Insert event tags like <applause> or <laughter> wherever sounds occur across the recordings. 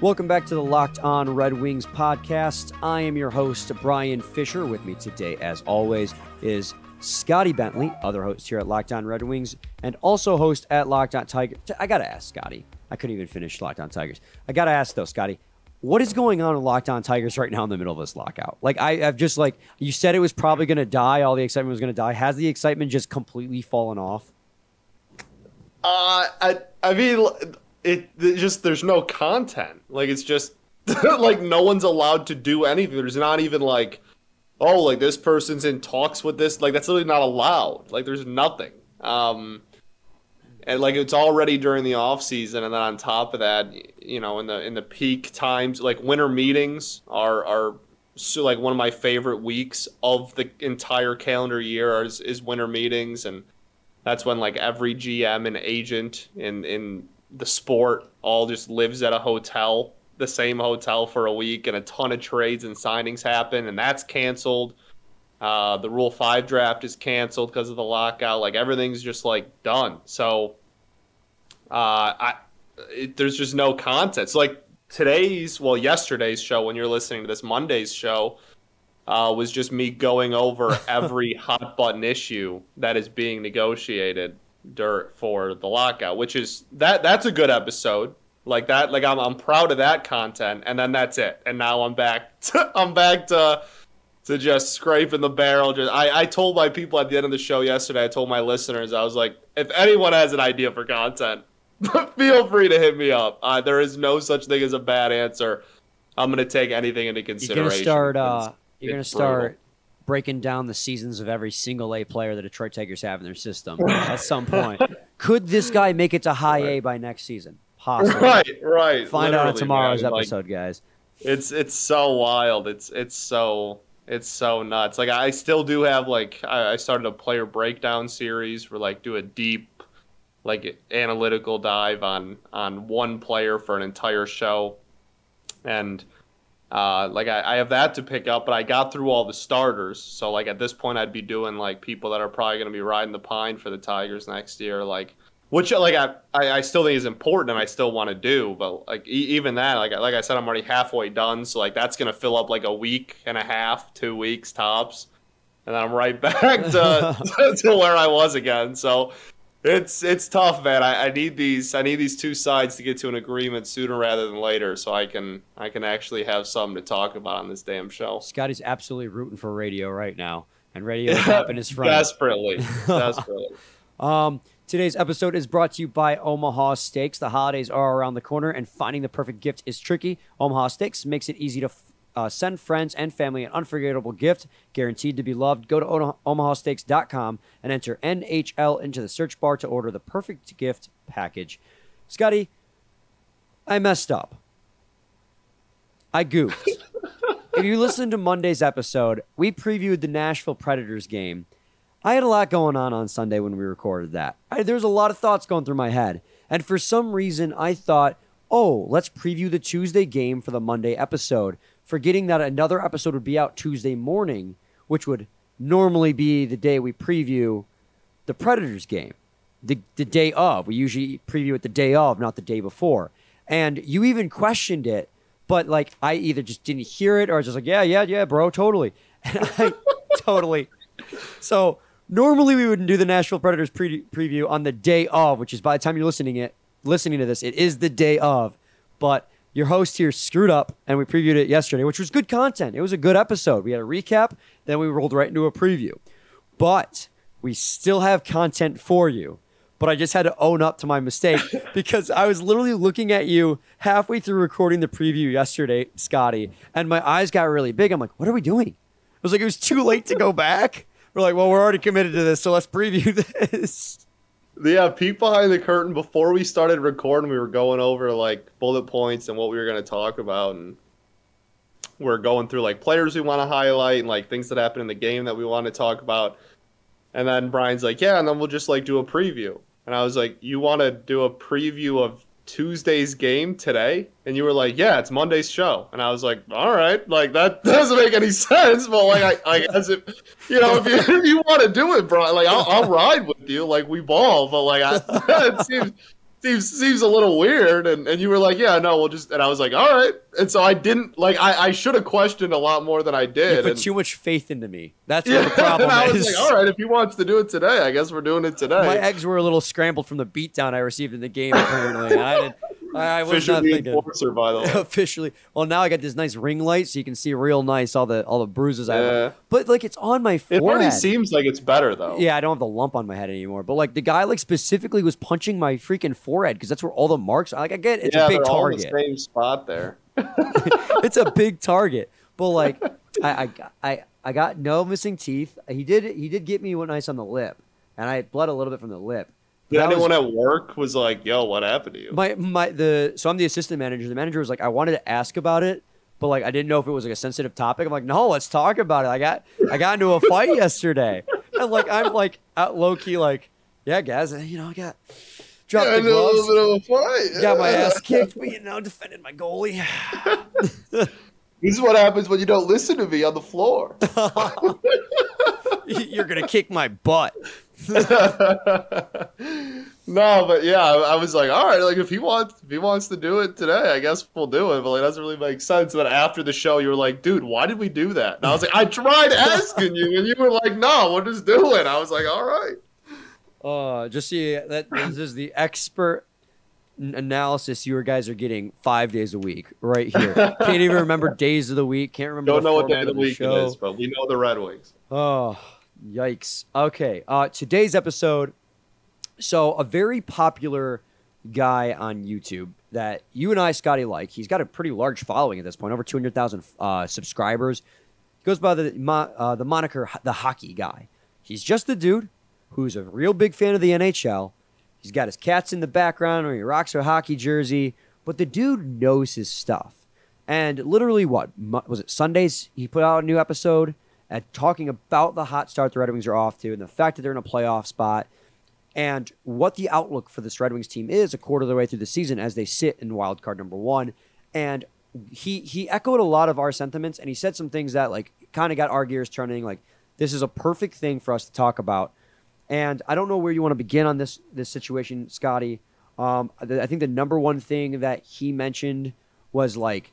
Welcome back to the Locked On Red Wings podcast. I am your host, Brian Fisher. With me today, as always, is Scotty Bentley, other host here at Locked On Red Wings, and also host at Locked On Tigers. I got to ask Scotty. I couldn't even finish Locked On Tigers. I got to ask, though, Scotty, what is going on in Locked On Tigers right now in the middle of this lockout? Like, I, have just, like, you said it was probably going to die. All the excitement was going to die. Has the excitement just completely fallen off? Uh, I, I mean, it, it just there's no content. Like it's just <laughs> like no one's allowed to do anything. There's not even like, oh, like this person's in talks with this. Like that's literally not allowed. Like there's nothing. Um, and like it's already during the off season, and then on top of that, you know, in the in the peak times, like winter meetings are are so like one of my favorite weeks of the entire calendar year is, is winter meetings and that's when like every GM and agent in in the sport all just lives at a hotel, the same hotel for a week, and a ton of trades and signings happen, and that's canceled. Uh, the Rule Five draft is canceled because of the lockout. Like everything's just like done. So, uh, I it, there's just no content. So like today's, well, yesterday's show when you're listening to this Monday's show. Uh, was just me going over <laughs> every hot button issue that is being negotiated dirt for the lockout, which is that that's a good episode. Like that, like I'm I'm proud of that content, and then that's it. And now I'm back. <laughs> To, I'm back to to just scraping the barrel. Just I I told my people at the end of the show yesterday. I told my listeners I was like, if anyone has an idea for content, <laughs> feel free to hit me up. Uh, there is no such thing as a bad answer. I'm gonna take anything into consideration. You're gonna start. Uh, you're gonna start. Breaking down the seasons of every single A player the Detroit Tigers have in their system <laughs> at some point. Could this guy make it to high A by next season? Possibly. Right, right. Find out on tomorrow's man. episode, like, guys. It's it's so wild. It's it's so it's so nuts. Like I still do have like I, I started a player breakdown series where like do a deep like analytical dive on on one player for an entire show and uh, like I, I, have that to pick up, but I got through all the starters. So like at this point, I'd be doing like people that are probably going to be riding the pine for the Tigers next year, like which like I, I still think is important and I still want to do. But like e- even that, like like I said, I'm already halfway done. So like that's going to fill up like a week and a half, two weeks tops, and then I'm right <laughs> back <laughs> to to where I was again. So it's it's tough, man. I, I need these I need these two sides to get to an agreement sooner rather than later, so I can I can actually have something to talk about on this damn show. Scotty's absolutely rooting for radio right now, and radio <laughs> is up in his front. Desperately, <laughs> desperately. um, today's episode is brought to you by Omaha Steaks. The holidays are around the corner, and finding the perfect gift is tricky. Omaha Steaks makes it easy to uh, send friends and family an unforgettable gift guaranteed to be loved. Go to omahasteaks.com and enter NHL into the search bar to order the perfect gift package. Scotty, I messed up. I goofed. <laughs> if you listen to Monday's episode, we previewed the Nashville Predators game. I had a lot going on on Sunday when we recorded that. I, there was a lot of thoughts going through my head. And for some reason, I thought, oh, let's preview the Tuesday game for the Monday episode forgetting that another episode would be out Tuesday morning, which would normally be the day we preview the Predators game, the, the day of. We usually preview it the day of, not the day before. And you even questioned it, but like I either just didn't hear it or I was just like, yeah, yeah, yeah, bro, totally. <laughs> And I <laughs> totally. So normally we wouldn't do the Nashville Predators pre- preview on the day of, which is by the time you're listening it listening to this, it is the day of. But your host here screwed up and we previewed it yesterday, which was good content. It was a good episode. We had a recap, then we rolled right into a preview. But we still have content for you. But I just had to own up to my mistake <laughs> because I was literally looking at you halfway through recording the preview yesterday, Scotty, and my eyes got really big. I'm like, what are we doing? I was like, it was too late to go back. We're like, well, we're already committed to this, so let's preview <laughs> this. Yeah, peek behind the curtain before we started recording. We were going over like bullet points and what we were going to talk about, and we're going through like players we want to highlight and like things that happened in the game that we want to talk about. And then Brian's like, "Yeah," and then we'll just like do a preview. And I was like, "You want to do a preview of Tuesday's game today?" And you were like, "Yeah, it's Monday's show." And I was like, "All right, like that <laughs> doesn't make any sense, but like I, I guess if you know if you, <laughs> if you want to do it, bro, like I'll, I'll ride with you, like we ball, but like I, <laughs> it seems." Seems, seems a little weird and, and you were like yeah no we'll just and i was like all right and so i didn't like i, I should have questioned a lot more than i did You put and- too much faith into me. That's yeah, what the problem <laughs> and I was is. like, all right, if he wants to do it today, I guess we're doing it today. My eggs were a little scrambled from the beatdown I received in the game. Apparently, I did. I, I was Fisher not thinking. enforcer, by the <laughs> way. Officially, well, now I got this nice ring light, so you can see real nice all the all the bruises I have. But like, it's on my forehead. It already seems like it's better though. Yeah, I don't have the lump on my head anymore. But like the guy like specifically was punching my freaking forehead because that's where all the marks. Are. Like I get it's yeah, a big they're all in target. the same spot there. <laughs> <laughs> it's a big target. But like I, I I I got no missing teeth. He did he did get me one nice on the lip, and I bled a little bit from the lip. Did That was- anyone at work was like, "Yo, what happened to you?" my my the so I'm the assistant manager. The manager was like, I wanted to ask about it, but like I didn't know if it was like a sensitive topic. I'm like, no, let's talk about it. I got I got into a fight yesterday, and like I'm like out low key like, yeah, guys, you know, I got dropped Yeah, the a gloves, little bit of a fight. got my ass <laughs> kicked, but you know, defended my goalie. <laughs> This is what happens when you don't listen to me on the floor. <laughs> You're gonna kick my butt. <laughs> no, but yeah, I, I was like, all right, like if he wants, if he wants to do it today, I guess we'll do it. But like, it doesn't really make sense. But after the show, you were like, dude, why did we do that? And I was like, I tried asking you, and you were like, no, we'll just do it. I was like, all right. Uh, just see that this is the expert analysis you guys are getting five days a week right here. Can't even remember <laughs> days of the week. Can't remember. Don't know what day of the week it show. is, but we know the Red Wings. Oh, yikes. Okay. Uh, today's episode. So, a very popular guy on YouTube that you and I, Scotty, like. He's got a pretty large following at this point, over 200,000 uh, subscribers. He goes by the, uh, the moniker The Hockey Guy. He's just a dude who's a real big fan of the NHL. He's got his cats in the background, or he rocks a hockey jersey, but the dude knows his stuff. And literally, what was it? Sundays he put out a new episode at talking about the hot start the Red Wings are off to, and the fact that they're in a playoff spot, and what the outlook for this Red Wings team is a quarter of the way through the season as they sit in wild card number one. And he he echoed a lot of our sentiments, and he said some things that like kind of got our gears turning. Like this is a perfect thing for us to talk about. And I don't know where you want to begin on this this situation, Scotty. Um, I think the number one thing that he mentioned was like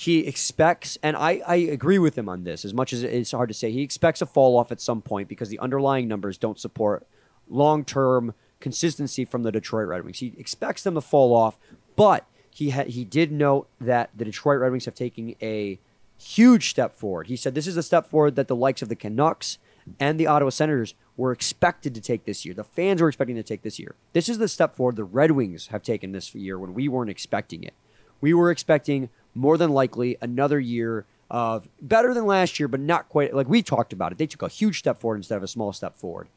he expects, and I, I agree with him on this as much as it's hard to say. He expects a fall off at some point because the underlying numbers don't support long term consistency from the Detroit Red Wings. He expects them to fall off, but he ha- he did note that the Detroit Red Wings have taken a huge step forward. He said this is a step forward that the likes of the Canucks and the Ottawa Senators were expected to take this year. The fans were expecting to take this year. This is the step forward the Red Wings have taken this year when we weren't expecting it. We were expecting more than likely another year of better than last year, but not quite like we talked about it. They took a huge step forward instead of a small step forward.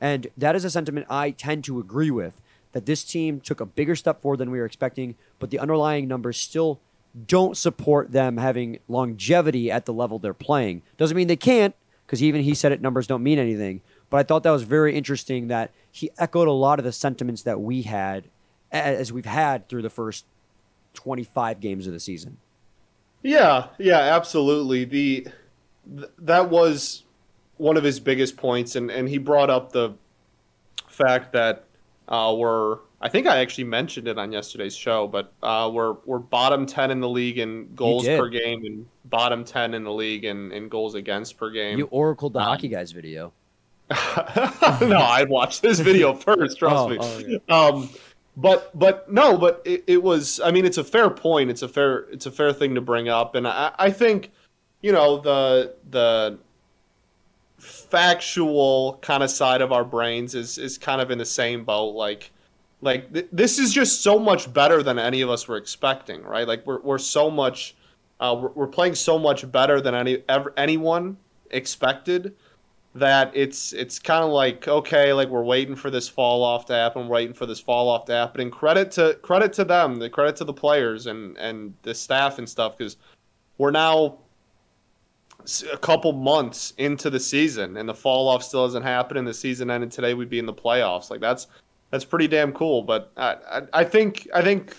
And that is a sentiment I tend to agree with that this team took a bigger step forward than we were expecting, but the underlying numbers still don't support them having longevity at the level they're playing. Doesn't mean they can't, because even he said it, numbers don't mean anything. But I thought that was very interesting that he echoed a lot of the sentiments that we had as we've had through the first 25 games of the season. Yeah, yeah, absolutely. The th- that was one of his biggest points, and and he brought up the fact that uh, we're. I think I actually mentioned it on yesterday's show, but uh, we're we're bottom ten in the league in goals per game, and bottom ten in the league in, in goals against per game. You oracled the Um, Hockey Guys video. <laughs> no, I watched this video <laughs> first. Trust Oh, me. oh, okay. Um, but but no, but it, it was. I mean, it's a fair point. It's a fair it's a fair thing to bring up, and I, I think you know the the factual kind of side of our brains is is kind of in the same boat. Like like th- this is just so much better than any of us were expecting, right? Like we're we're so much. Uh, we're, we're playing so much better than any ever anyone expected that it's it's kind of like okay, like we're waiting for this fall off to happen, waiting for this fall off to happen. And credit to credit to them, the credit to the players and and the staff and stuff because we're now a couple months into the season and the fall off still hasn't happened and the season ended today we'd be in the playoffs like that's that's pretty damn cool but i i, I think i think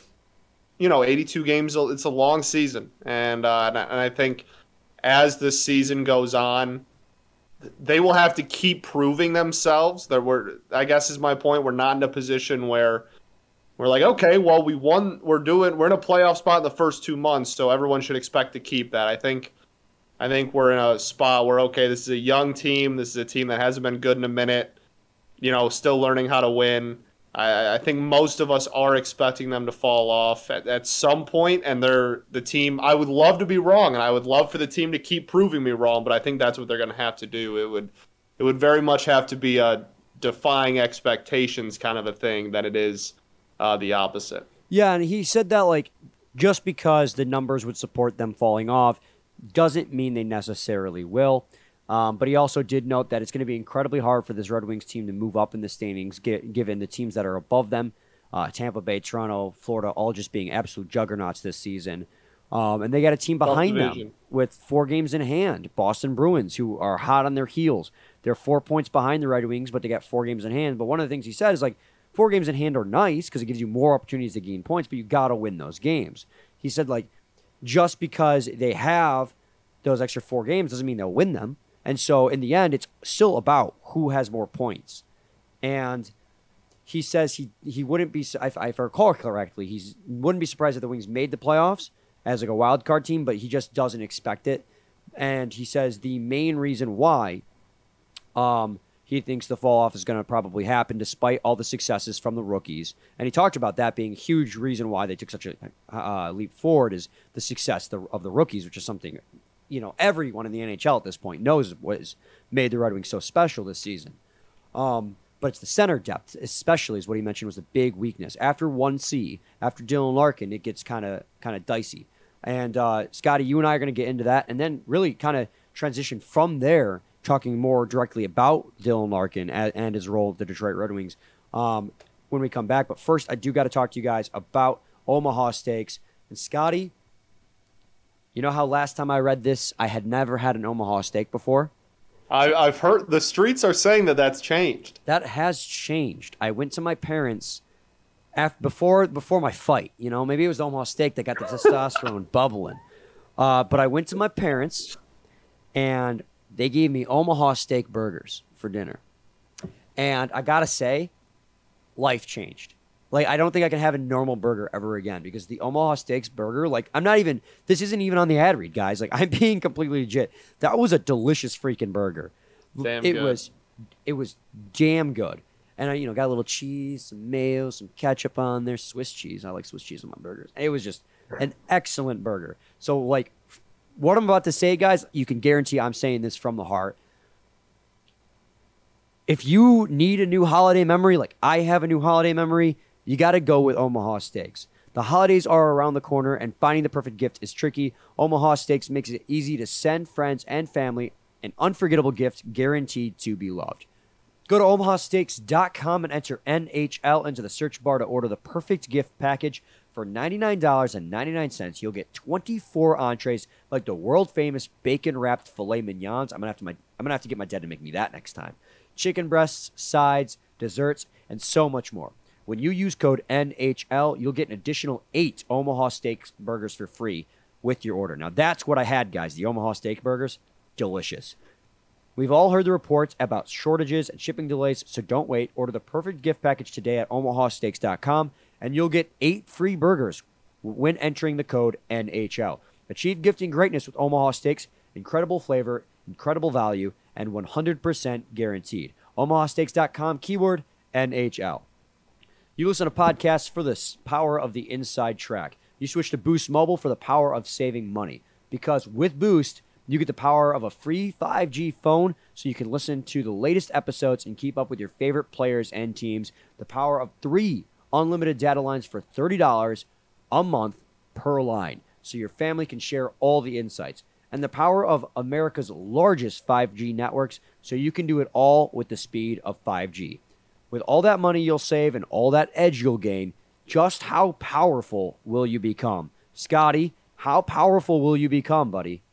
you know 82 games it's a long season and uh, and, I, and I think as the season goes on they will have to keep proving themselves that we're i guess is my point we're not in a position where we're like okay well we won we're doing we're in a playoff spot in the first two months so everyone should expect to keep that i think I think we're in a spot where okay, this is a young team. This is a team that hasn't been good in a minute. You know, still learning how to win. I, I think most of us are expecting them to fall off at, at some point, and they're the team. I would love to be wrong, and I would love for the team to keep proving me wrong. But I think that's what they're going to have to do. It would, it would very much have to be a defying expectations kind of a thing than it is uh, the opposite. Yeah, and he said that like just because the numbers would support them falling off doesn't mean they necessarily will. Um, but he also did note that it's going to be incredibly hard for this Red Wings team to move up in the standings, get, given the teams that are above them uh, Tampa Bay, Toronto, Florida, all just being absolute juggernauts this season. Um, and they got a team behind them with four games in hand. Boston Bruins, who are hot on their heels. They're four points behind the Red Wings, but they got four games in hand. But one of the things he said is like, four games in hand are nice because it gives you more opportunities to gain points, but you got to win those games. He said, like, just because they have those extra four games doesn't mean they'll win them. And so in the end, it's still about who has more points. And he says he he wouldn't be if I recall correctly, he wouldn't be surprised if the Wings made the playoffs as like a wild card team, but he just doesn't expect it. And he says the main reason why um, he thinks the fall off is going to probably happen despite all the successes from the rookies. And he talked about that being a huge reason why they took such a uh, leap forward is the success of the rookies, which is something you know everyone in the NHL at this point knows what has made the Red Wings so special this season. Um, but it's the center depth, especially, is what he mentioned was the big weakness. After one C, after Dylan Larkin, it gets kind of kind of dicey. And uh, Scotty, you and I are going to get into that, and then really kind of transition from there talking more directly about Dylan Larkin and, his role at the Detroit Red Wings um, when we come back. But first, I do got to talk to you guys about Omaha Steaks. And Scotty, you know how last time I read this, I had never had an Omaha steak before? I, I've heard the streets are saying that that's changed. That has changed. I went to my parents after, before before my fight. You know, maybe it was Omaha steak that got the testosterone <laughs> bubbling. Uh, but I went to my parents, and they gave me Omaha steak burgers for dinner. And I gotta say, life changed. Like I don't think I can have a normal burger ever again because the Omaha Steaks burger, like I'm not even this isn't even on the ad read, guys. Like <laughs> I'm being completely legit. That was a delicious freaking burger. Damn it good. was it was damn good. And I, you know, got a little cheese, some mayo, some ketchup on there, Swiss cheese. I like Swiss cheese on my burgers. It was just an excellent burger. So like what I'm about to say, guys, you can guarantee I'm saying this from the heart. If you need a new holiday memory, like I have a new holiday memory, you got to go with Omaha Steaks. The holidays are around the corner, and finding the perfect gift is tricky. Omaha Steaks makes it easy to send friends and family an unforgettable gift guaranteed to be loved. Go to omahasteaks.com and enter NHL into the search bar to order the perfect gift package for $99.99, you'll get 24 entrees like the world famous bacon wrapped filet mignons. I'm gonna have to my, I'm gonna have to get my dad to make me that next time. Chicken breasts, sides, desserts, and so much more. When you use code NHL, you'll get an additional eight Omaha Steak burgers for free with your order. Now that's what I had, guys. The Omaha Steak burgers, delicious. We've all heard the reports about shortages and shipping delays, so don't wait. Order the perfect gift package today at omahasteaks.com and you'll get eight free burgers when entering the code NHL. Achieve gifting greatness with Omaha Steaks. Incredible flavor, incredible value, and 100% guaranteed. OmahaSteaks.com, keyword NHL. You listen to podcasts for the power of the inside track. You switch to Boost Mobile for the power of saving money. Because with Boost, you get the power of a free 5G phone so you can listen to the latest episodes and keep up with your favorite players and teams. The power of three unlimited data lines for $30 a month per line so your family can share all the insights. and the power of America's largest 5G networks so you can do it all with the speed of 5G. With all that money you'll save and all that edge you'll gain, just how powerful will you become? Scotty, how powerful will you become, buddy?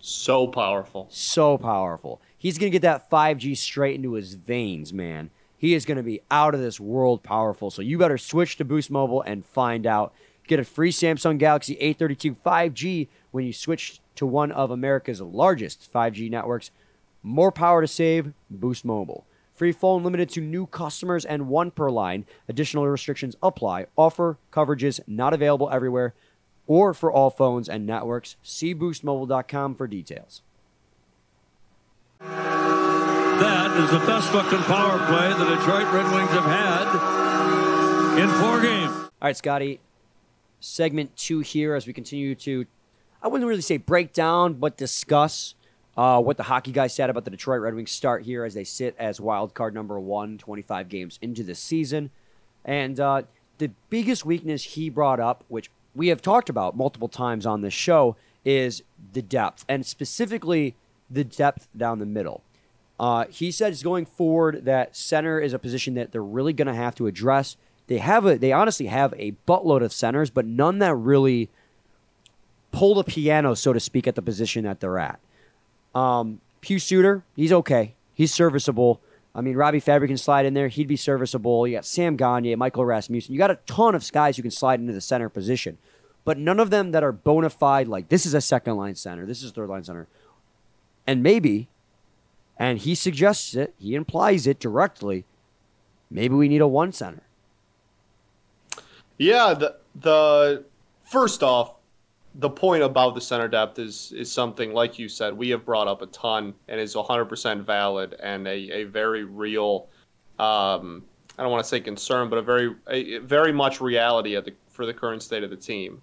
So powerful. So powerful. He's going to get that 5G straight into his veins, man. He is going to be out of this world powerful. So you better switch to Boost Mobile and find out. Get a free Samsung Galaxy A32 5G when you switch to one of America's largest 5G networks. More power to save, Boost Mobile. Free phone limited to new customers and one per line. Additional restrictions apply. Offer coverages not available everywhere or for all phones and networks. See boostmobile.com for details. That is the best fucking power play the Detroit Red Wings have had in four games. All right, Scotty. Segment two here as we continue to, I wouldn't really say break down, but discuss uh, what the hockey guy said about the Detroit Red Wings start here as they sit as wild card number one, 25 games into the season. And uh, the biggest weakness he brought up, which we have talked about multiple times on this show, is the depth, and specifically the depth down the middle. Uh, he says going forward that center is a position that they're really going to have to address. They have a, they honestly have a buttload of centers, but none that really pull the piano, so to speak, at the position that they're at. Um, Pius Suter, he's okay. He's serviceable. I mean, Robbie Fabbri can slide in there. He'd be serviceable. You got Sam Gagner, Michael Rasmussen. You got a ton of guys who can slide into the center position, but none of them that are bona fide, like this is a second line center, this is third line center. And maybe, and he suggests it, he implies it directly, maybe we need a one center. Yeah, the the first off, the point about the center depth is is something like you said we have brought up a ton and is 100% valid and a, a very real um, I don't want to say concern but a very a, very much reality at the, for the current state of the team.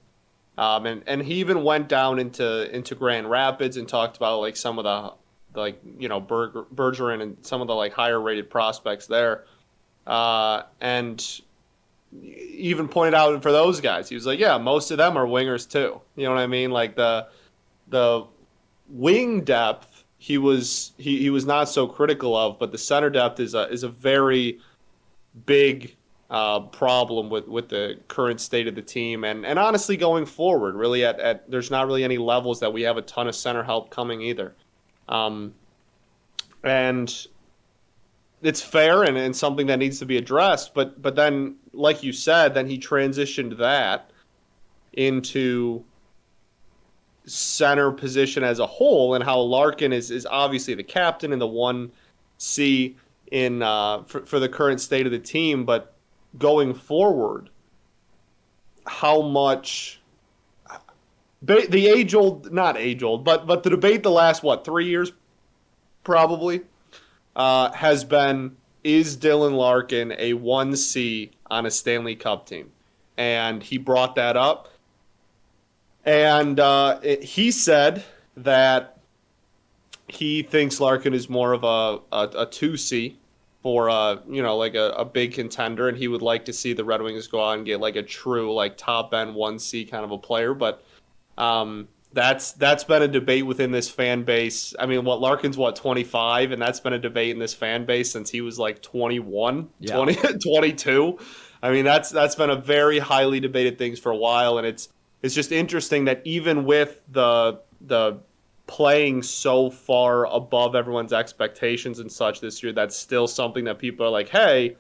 Um, and and he even went down into into Grand Rapids and talked about like some of the like you know Berger, Berggren and some of the like higher rated prospects there. Uh, and even pointed out for those guys. He was like, yeah, most of them are wingers too. You know what I mean? Like the the wing depth he was he, he was not so critical of, but the center depth is a is a very big uh, problem with, with the current state of the team and, and honestly going forward really at, at there's not really any levels that we have a ton of center help coming either um, and it's fair and, and something that needs to be addressed. But but then, like you said, then he transitioned that into center position as a whole, and how Larkin is is obviously the captain and the one C in uh, for, for the current state of the team. But going forward, how much the age old, not age old, but but the debate the last what three years, probably uh, has been is Dylan Larkin a 1C on a Stanley Cup team? And he brought that up. And uh, it, he said that he thinks Larkin is more of a, a, a 2C for, uh, you know, like a, a big contender. And he would like to see the Red Wings go out and get like a true, like top end 1C kind of a player. But um, that's that's been a debate within this fan base. I mean, what Larkin's what 25 and that's been a debate in this fan base since he was like 21, yeah. 20, <laughs> 22. I mean, that's that's been a very highly debated things for a while and it's it's just interesting that even with the the playing so far above everyone's expectations and such this year, that's still something that people are like, "Hey,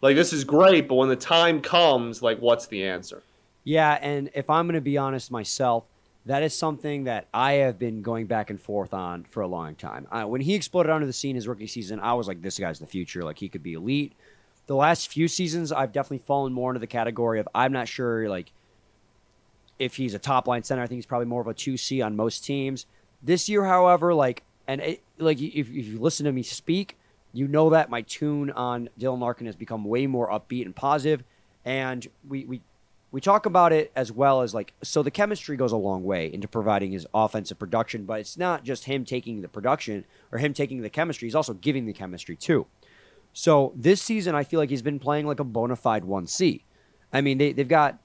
like this is great, but when the time comes, like what's the answer?" Yeah, and if I'm going to be honest myself, that is something that I have been going back and forth on for a long time. Uh, when he exploded onto the scene his rookie season, I was like, this guy's the future. Like, he could be elite. The last few seasons, I've definitely fallen more into the category of I'm not sure, like, if he's a top line center. I think he's probably more of a 2C on most teams. This year, however, like, and it, like, if, if you listen to me speak, you know that my tune on Dylan Larkin has become way more upbeat and positive. And we, we we talk about it as well as like so the chemistry goes a long way into providing his offensive production but it's not just him taking the production or him taking the chemistry he's also giving the chemistry too so this season i feel like he's been playing like a bona fide 1c i mean they, they've got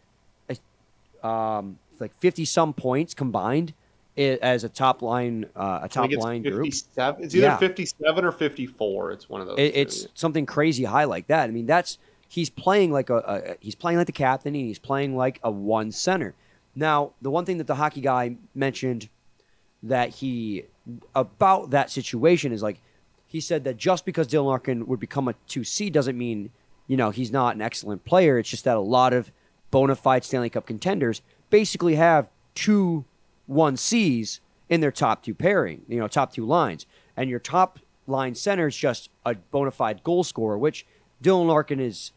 um, like 50 some points combined as a top line uh, a top line group. It's either Yeah. 57 or 54. It's one of those. It, it's something crazy high like that. I mean, that's he's playing like a, a he's playing like the captain and he's playing like a one center. Now, the one thing that the hockey guy mentioned that he about that situation is like he said that just because Dylan Larkin would become a 2C doesn't mean, you know, he's not an excellent player. It's just that a lot of bona fide Stanley Cup contenders basically have two 1Cs in their top two pairing, you know, top two lines. And your top line center is just a bona fide goal scorer, which Dylan Larkin is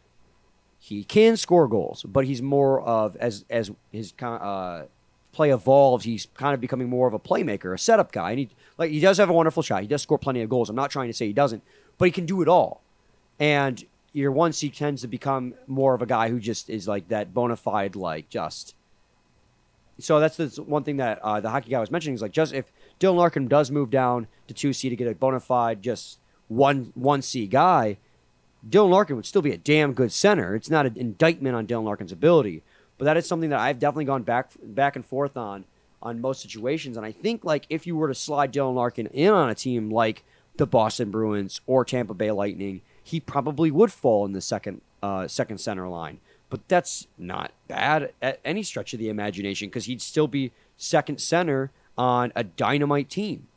he can score goals, but he's more of as as his uh, play evolves, he's kind of becoming more of a playmaker, a setup guy. And he like he does have a wonderful shot. He does score plenty of goals. I'm not trying to say he doesn't, but he can do it all. And your one C tends to become more of a guy who just is like that bona fide, like just. So that's the one thing that uh, the hockey guy was mentioning is like just if Dylan Larkin does move down to two C to get a bona fide just one one C guy, Dylan Larkin would still be a damn good center. It's not an indictment on Dylan Larkin's ability, but that is something that I've definitely gone back back and forth on on most situations. And I think like if you were to slide Dylan Larkin in on a team like the Boston Bruins or Tampa Bay Lightning, he probably would fall in the second uh, second center line. But that's not bad at any stretch of the imagination because he'd still be second center on a dynamite team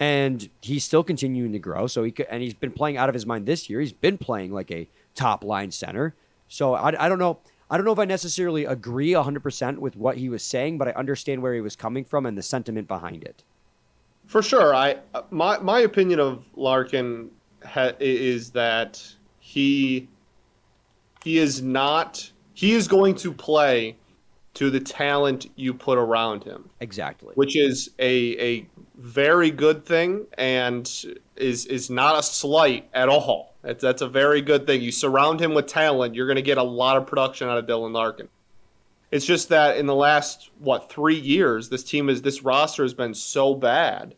and he's still continuing to grow. So he could, and he's been playing out of his mind this year. He's been playing like a top line center. So I, I don't know. I don't know if I necessarily agree 100% with what he was saying, but I understand where he was coming from and the sentiment behind it. For sure, I my my opinion of Larkin ha, is that he he is not he is going to play to the talent you put around him, Exactly. which is a a very good thing and is is not a slight at all. That's that's a very good thing. You surround him with talent, you're going to get a lot of production out of Dylan Larkin. It's just that in the last what three years, this team is this roster has been so bad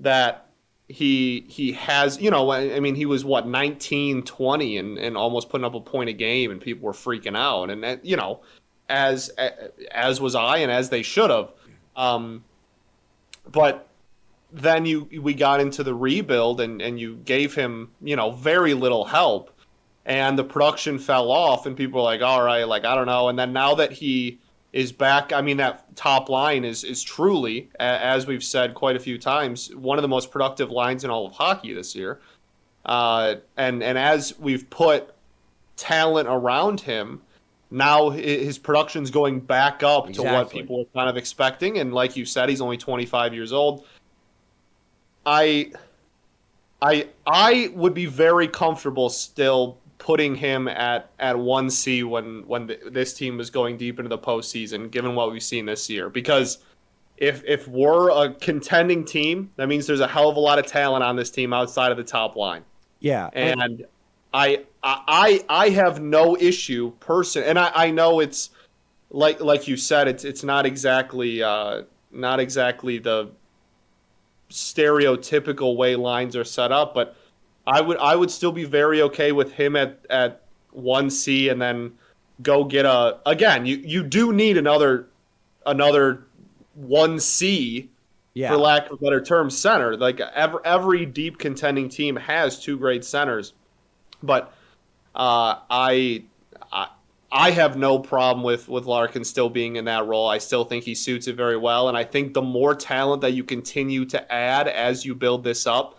that he he has you know I I mean he was what 19 20 and, and almost putting up a point a game and people were freaking out and that, you know as as was I and as they should have um but then you we got into the rebuild and and you gave him you know very little help and the production fell off and people were like all right like I don't know and then now that he is back. I mean, that top line is is truly, as we've said quite a few times, one of the most productive lines in all of hockey this year. Uh, and and as we've put talent around him, now hi- his production's going back up to what people were kind of expecting. And like you said, he's only 25 years old. I, I, I would be very comfortable still putting him at at one C when when th this team was going deep into the postseason, given what we've seen this year. Because if if we're a contending team, that means there's a hell of a lot of talent on this team outside of the top line Yeah. and I I I have no issue person and I, I know it's like like you said it's it's not exactly uh, not exactly the stereotypical way lines are set up but I would I would still be very okay with him at at 1C and then go get a again you you do need another another 1C yeah. for lack of a better term, center. Like every, every deep contending team has two great centers, but uh, I, I I have no problem with with Larkin still being in that role. I still think he suits it very well, and I think the more talent that you continue to add as you build this up,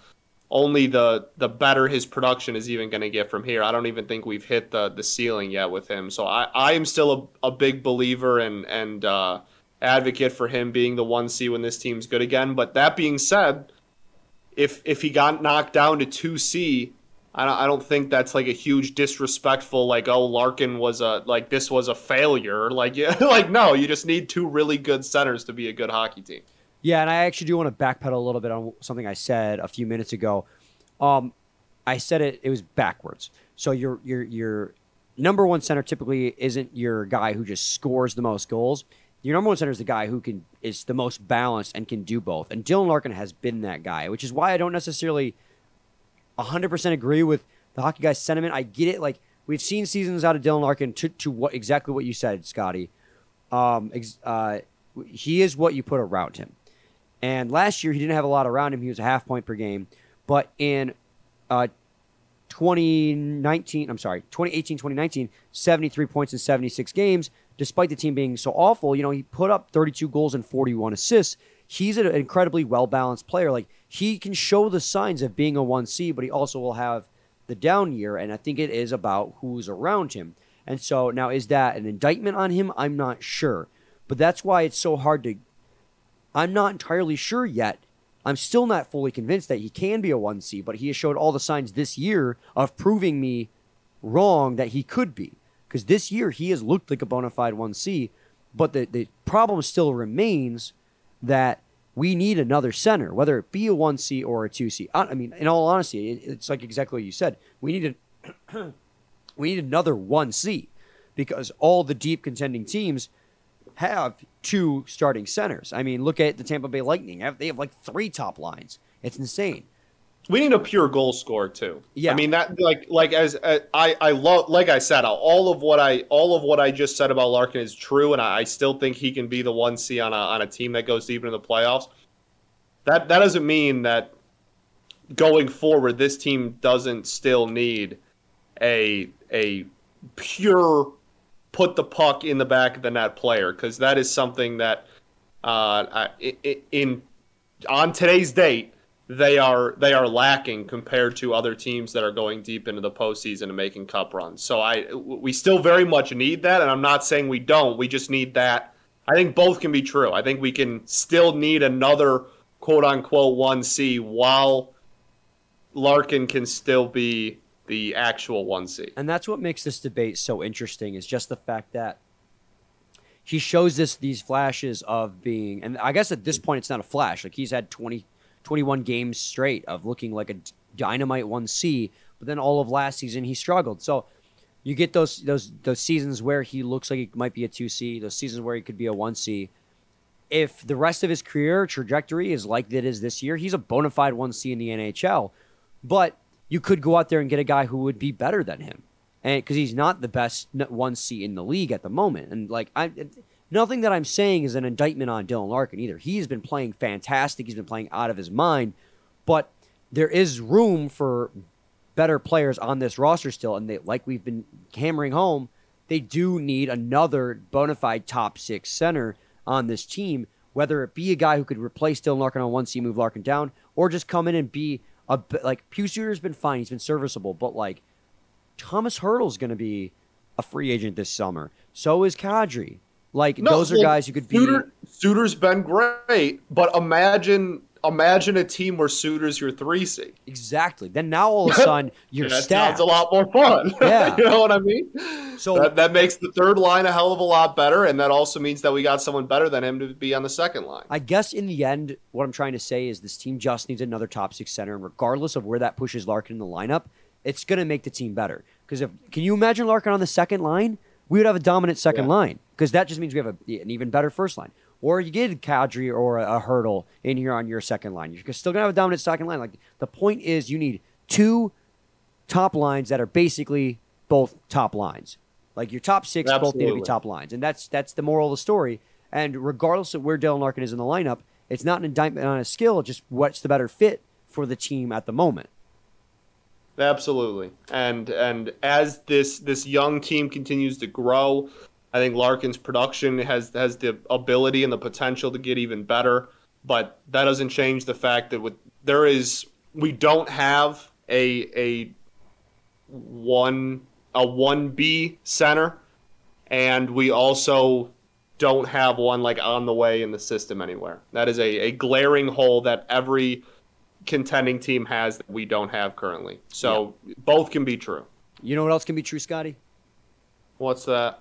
only the the better his production is even going to get from here. I don't even think we've hit the the ceiling yet with him. So I I am still a, a big believer and and. Uh, advocate for him being the one C when this team's good again. But that being said, if if he got knocked down to two C, I don't, I don't think that's like a huge disrespectful like oh Larkin was a like this was a failure <laughs> like yeah <laughs> like no you just need two really good centers to be a good hockey team. Yeah, and I actually do want to backpedal a little bit on something I said a few minutes ago. Um, I said it; it was backwards. So your your your number one center typically isn't your guy who just scores the most goals. Your number one center is the guy who can is the most balanced and can do both. And Dylan Larkin has been that guy, which is why I don't necessarily 100% agree with the hockey guy's sentiment. I get it. Like we've seen seasons out of Dylan Larkin to, to what exactly what you said, Scotty. Um, ex, uh, he is what you put around him. And last year he didn't have a lot around him. He was a half point per game, but in uh, 2019, I'm sorry, 2018, 2019, 73 points in 76 games. Despite the team being so awful, you know, he put up 32 goals and 41 assists. He's an incredibly well balanced player. Like he can show the signs of being a 1C, but he also will have the down year. And I think it is about who's around him. And so now, is that an indictment on him? I'm not sure. But that's why it's so hard to. I'm not entirely sure yet. I'm still not fully convinced that he can be a 1C, but he has showed all the signs this year of proving me wrong that he could be. Because this year he has looked like a bona fide 1C, but the, the problem still remains that we need another center, whether it be a 1C or a 2C. I, mean, in all honesty, it, it's like exactly what you said. We need a, <clears throat> we need another 1C because all the deep contending teams have two starting centers. I mean, look at the Tampa Bay Lightning. They have like three top lines. It's insane. We need a pure goal scorer too. Yeah. I mean that like like as uh, I I love like I said all of what I all of what I just said about Larkin is true, and I, I still think he can be the one C on a on a team that goes deep into the playoffs. That that doesn't mean that going forward this team doesn't still need a a pure put the puck in the back of the net player because that is something that uh, I, in on today's date they are they are lacking compared to other teams that are going deep into the postseason and making cup runs. So I we still very much need that, and I'm not saying we don't. We just need that. I think both can be true. I think we can still need another quote unquote one C while Larkin can still be the actual one C. And that's what makes this debate so interesting is just the fact that he shows this these flashes of being and I guess at this point it's not a flash. Like he's had 20 21 games straight of looking like a dynamite 1C, but then all of last season he struggled. So you get those those those seasons where he looks like he might be a 2C, those seasons where he could be a 1C. If the rest of his career trajectory is like it is this year, he's a bona fide 1C in the NHL. But you could go out there and get a guy who would be better than him. And because he's not the best 1C in the league at the moment. And like I Nothing that I'm saying is an indictment on Dylan Larkin either. He's been playing fantastic. He's been playing out of his mind, but there is room for better players on this roster still. And they, like we've been hammering home, they do need another bona fide top six center on this team, whether it be a guy who could replace Dylan Larkin on one C, move Larkin down, or just come in and be a like Pius Suter's been fine. He's been serviceable, but like Thomas Hertl's going to be a free agent this summer. So is Kadri. Like no, those are guys you could be. Suter, Suter's been great, but imagine imagine a team where Suter's your three C. Exactly. Then now all of a <laughs> sudden you're that stacked. sounds a lot more fun. <laughs> Yeah. you know what I mean? So that, that, makes the third line a hell of a lot better, and that also means that we got someone better than him to be on the second line. I guess in the end, what I'm trying to say is this team just needs another top six center, and regardless of where that pushes Larkin in the lineup, it's going to make the team better. Because if can you imagine Larkin on the second line? We would have a dominant second yeah. line because that just means we have a, an even better first line. Or you get a Kadri or a, a Hertl in here on your second line. You're still gonna have a dominant second line. Like the point is, you need two top lines that are basically both top lines. Like your top six Absolutely. both need to be top lines, and that's that's the moral of the story. And regardless of where Dylan Larkin is in the lineup, it's not an indictment on his skill. Just what's the better fit for the team at the moment. Absolutely. And and as this this young team continues to grow, I think Larkin's production has has the ability and the potential to get even better. But that doesn't change the fact that with there is we don't have a a one a one B center, and we also don't have one like on the way in the system anywhere. That is a, a glaring hole that every contending team has that we don't have currently. So yeah. both can be true. You know what else can be true, Scotty? What's that?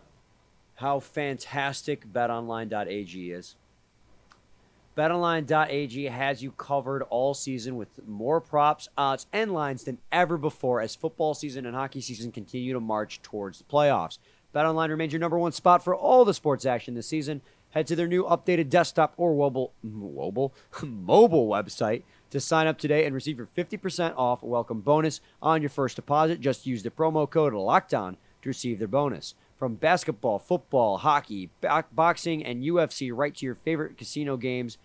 How fantastic betonline.ag is. BetOnline.ag has you covered all season with more props, odds, and lines than ever before as football season and hockey season continue to march towards the playoffs. BetOnline remains your number one spot for all the sports action this season. Head to their new updated desktop or mobile, mobile, <laughs> mobile website to sign up today and receive your 50% off welcome bonus on your first deposit. Just use the promo code LOCKDOWN to receive their bonus. From basketball, football, hockey, boxing, and UFC, right to your favorite casino games.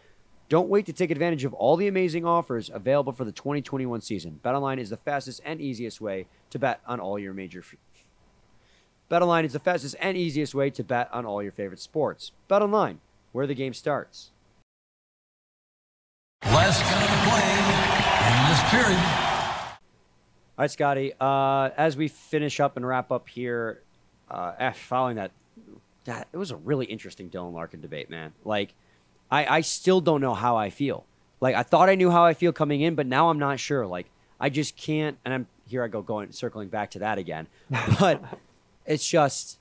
Don't wait to take advantage of all the amazing offers available for the 2021 season. BetOnline is the fastest and easiest way to bet on all your major. F- BetOnline is the fastest and easiest way to bet on all your favorite sports. BetOnline, where the game starts. Last gun of play in this period. All right, Scotty. Uh, as we finish up and wrap up here, uh, following that, that it was a really interesting Dylan Larkin debate, man. Like, I, I still don't know how I feel. Like, I thought I knew how I feel coming in, but now I'm not sure. Like, I just can't. And I'm here. I go going circling back to that again, <laughs> but it's just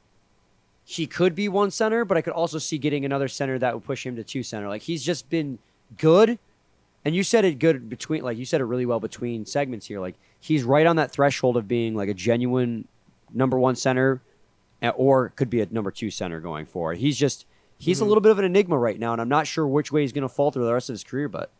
he could be one center, but I could also see getting another center that would push him to two center. Like, he's just been good. And you said it good between, like you said it really well between segments here. Like he's right on that threshold of being like a genuine number one center, uh, or could be a number two center going forward. He's just he's a little bit of an enigma right now, and I'm not sure which way he's going to fall through the rest of his career. But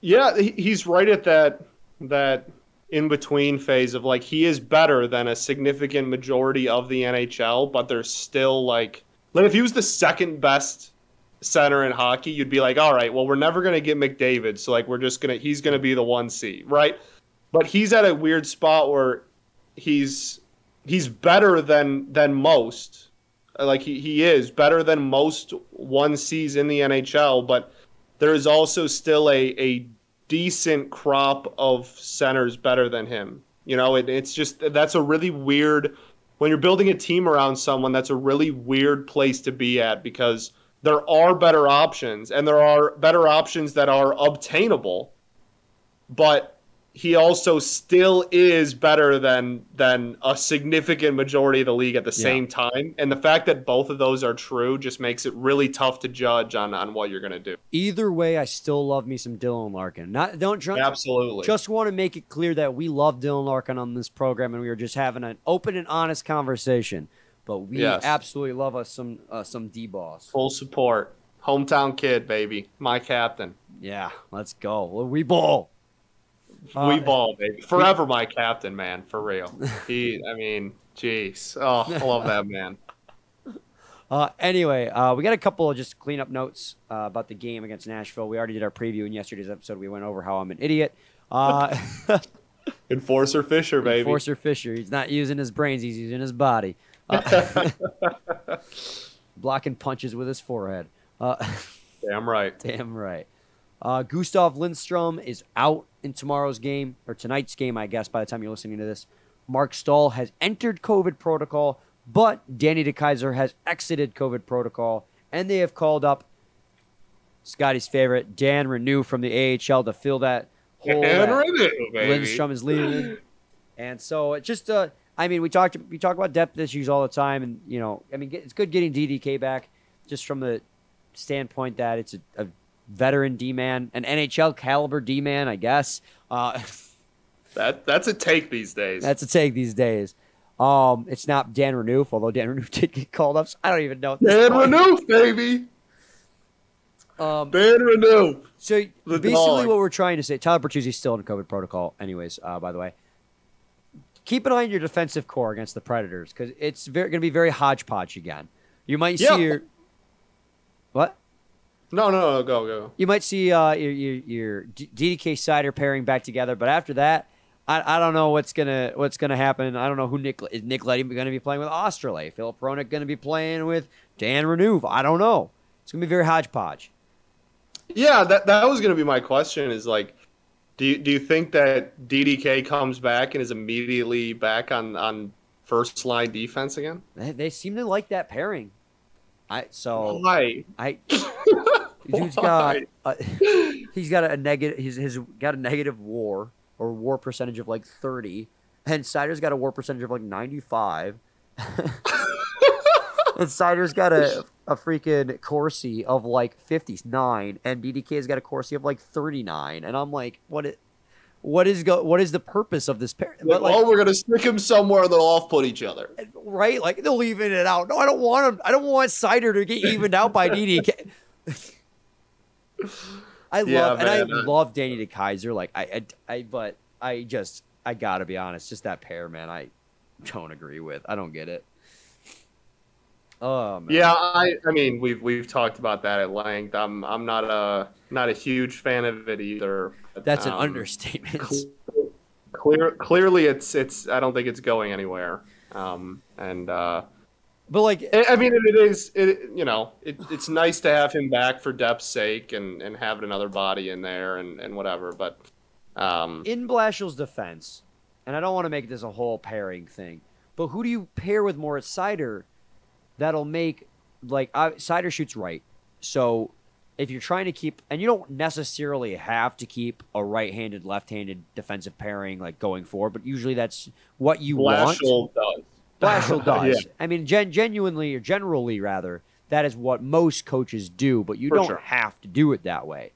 Yeah, he's right at that that in between phase of like he is better than a significant majority of the NHL, but there's still like like if he was the second best center in hockey, you'd be like, all right, well we're never gonna get McDavid, so like we're just gonna he's gonna be the one C, right? But he's at a weird spot where he's he's better than than most. Like he, he is better than most one C's in the NHL, but there is also still a, a decent crop of centers better than him. You know, it, it's just that's a really weird when you're building a team around someone. That's a really weird place to be at because there are better options and there are better options that are obtainable, but he also still is better than than a significant majority of the league at the Yeah. same time. And the fact that both of those are true just makes it really tough to judge on on what you're going to do. either way, I still love me some Dylan Larkin. Not don't try, Absolutely. just want to make it clear that we love Dylan Larkin on this program, and we are just having an open and honest conversation. But we Yes. absolutely love us some uh, some D boss. Full support. Hometown kid, baby. My captain. Yeah, let's go. We ball. Uh, we ball, baby. <laughs> Forever my captain, man. For real. He, I mean, jeez. Oh, I love that man. <laughs> Uh, anyway, uh, we got a couple of just cleanup notes uh, about the game against Nashville. We already did our preview in yesterday's episode. We went over how I'm an idiot. Uh, <laughs> Enforcer Fisher, baby. Enforcer Fisher, he's not using his brains; he's using his body. Uh, <laughs> blocking punches with his forehead. Uh, <laughs> Damn right. damn right. Uh, Gustav Lindstrom is out in tomorrow's game or tonight's game, I guess. By the time you're listening to this, Marc Staal has entered COVID protocol, but Danny DeKeyser has exited COVID protocol, and they have called up Scotty's favorite Dan Renew from the AHL to fill that hole. That Renew, baby. Lindstrom is leaving, and so it just uh, I mean, we talked we talk about depth issues all the time, and you know, I mean, it's good getting DDK back, just from the standpoint that it's a, a veteran D man, an NHL caliber D man, I guess. Uh, <laughs> That that's a take these days. that's a take these days. Um, it's not Dan Renouf, although Dan Renouf <laughs> did get called up. So I don't even know. Dan Renouf, baby. Um, Dan Renew. So basically, what we're trying to say, Tyler Bertuzzi's still in COVID protocol, anyways. Uh, by the way, keep an eye on your defensive core against the Predators because it's going to be very hodgepodge again. You might Yeah. see your what? No, no, no, go, go. You might see uh, your your, your DDK Seider pairing back together, but after that, I, I don't know what's gonna what's gonna happen. I don't know who Nick is Nick Leddy going to be playing with Oesterle. Filip Hronek going to be playing with Dan Renew. I don't know. It's going to be very hodgepodge. Yeah, that that was gonna be my question. Is like, do you do you think that DDK comes back and is immediately back on on first line defense again? They, they seem to like that pairing. I so Why? I <laughs> dude's got a, he's got a negative he's his got a negative war or war percentage of like 30 and Seider's got a war percentage of like 95 <laughs> and Seider's got a a freaking Corsi of like 59 and DDK's got a Corsi of like 39 and I'm like what it what is go what is the purpose of this pair Like, like oh, we're gonna stick him somewhere and they'll off put each other. right like they'll even it out no I don't want him I don't want Seider to get evened out by DDK <laughs> I Yeah, love and I man. Uh, love Danny DeKeyser. Like I, I, I, but I just I gotta be honest, just that pair, man. I don't agree with. I don't get it. Um, Yeah, I I mean we've we've talked about that at length. I'm I'm not a not a huge fan of it either. but, that's an um, understatement. Clear clearly it's it's I don't think it's going anywhere. Um and uh But like, I I mean, it is. It you know, it, it's nice to have him back for depth's sake and, and have another body in there and, and whatever. But um, in Blashill's defense, and I don't want to make this a whole pairing thing, but who do you pair with Moritz Seider that'll make like uh, Seider shoots right? So if you're trying to keep, and you don't necessarily have to keep a right-handed, left-handed defensive pairing like going forward, but usually that's what you want. Blashill does. Blashill <laughs> does. Yeah. I mean, gen- genuinely or generally rather, that is what most coaches do, but you For don't sure. have to do it that way.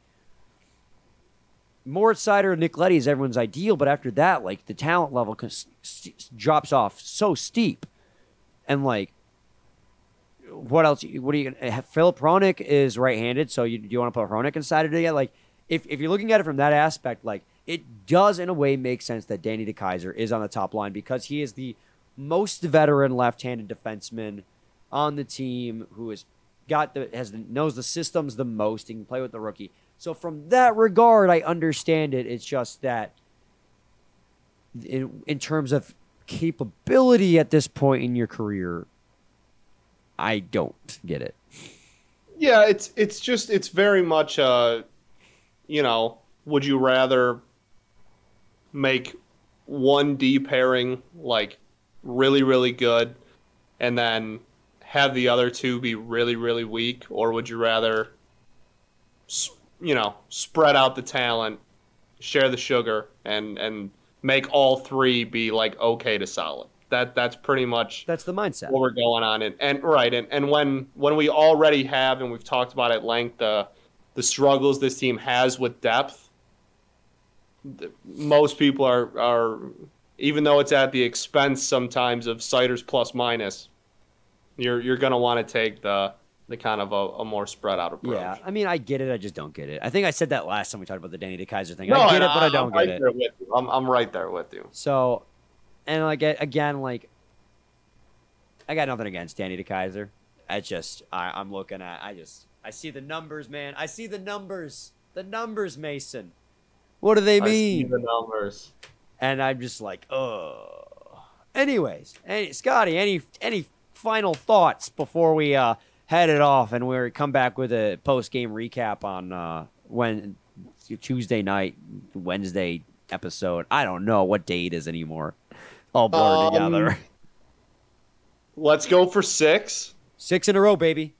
Moritz Seider and Nick Leddy is everyone's ideal, but after that, like the talent level cons- drops off so steep, and like, what else? What are you gonna? Filip Hronek is right-handed, so you do you want to put Hronek inside it? Like, if if you're looking at it from that aspect, like it does in a way make sense that Danny DeKeyser is on the top line because he is the most veteran left-handed defenseman on the team who has got the has the, knows the systems the most and can play with the rookie. So from that regard, I understand it. It's just that in, in terms of capability at this point in your career, I don't get it. Yeah, it's it's just it's very much uh, you know, would you rather make one D pairing like really really good, and then have the other two be really really weak, or would you rather, you know, spread out the talent, share the sugar, and and make all three be like okay to solid? That that's pretty much That's the mindset. what we're going on and, and right and, and when when we already have and we've talked about at length the the struggles this team has with depth th- most people are are even though it's at the expense sometimes of Seider's plus minus you're you're going to want to take the the kind of a, a more spread out approach Yeah, I mean, I get it. I just don't get it. I think I said that last time we talked about the Danny DeKeyser thing. No, I get it, but I I'm don't right get it. with you. I'm, I'm right there with you So, and like again, like I got nothing against Danny DeKeyser. I just I, I'm looking at I just I see the numbers, man. I see the numbers. The numbers, Mason. What do they I see mean? the numbers And I'm just like, oh. Anyways, any, Scotty, any any final thoughts before we uh, head it off and we come back with a post game recap on uh, when Tuesday night, Wednesday episode. I don't know what day it is anymore. All blurred Um, together. let's go for 6 Six in a row, baby.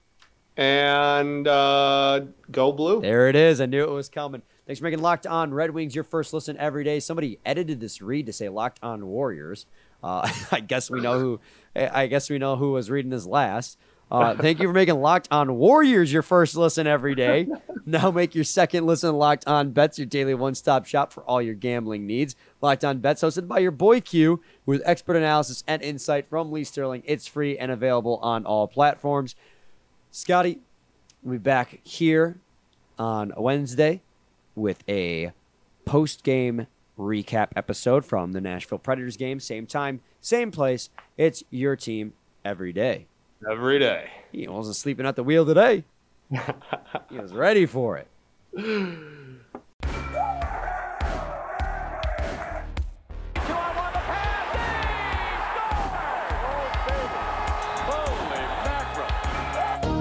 and uh, go blue There it is. I knew it was coming. Thanks for making Locked On Red Wings your first listen every day. Somebody edited this read to say Locked On Warriors. Uh, <laughs> I guess we know who. I guess we know who was reading this last. Uh, thank you for making Locked On Warriors your first listen every day. Now make your second listen Locked On Bets your daily one-stop shop for all your gambling needs. Locked On Bets hosted by your boy Q with expert analysis and insight from Lee Sterling. It's free and available on all platforms. Scotty, we'll be back here on Wednesday with a post game recap episode from the Nashville Predators game. Same time, same place. It's your team every day. Every day He wasn't sleeping at the wheel today. <laughs> he was ready for it.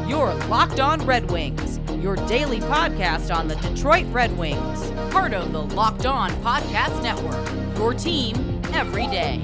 Your Locked On Red Wings, your daily podcast on the Detroit Red Wings, part of the Locked On Podcast Network. Your team every day.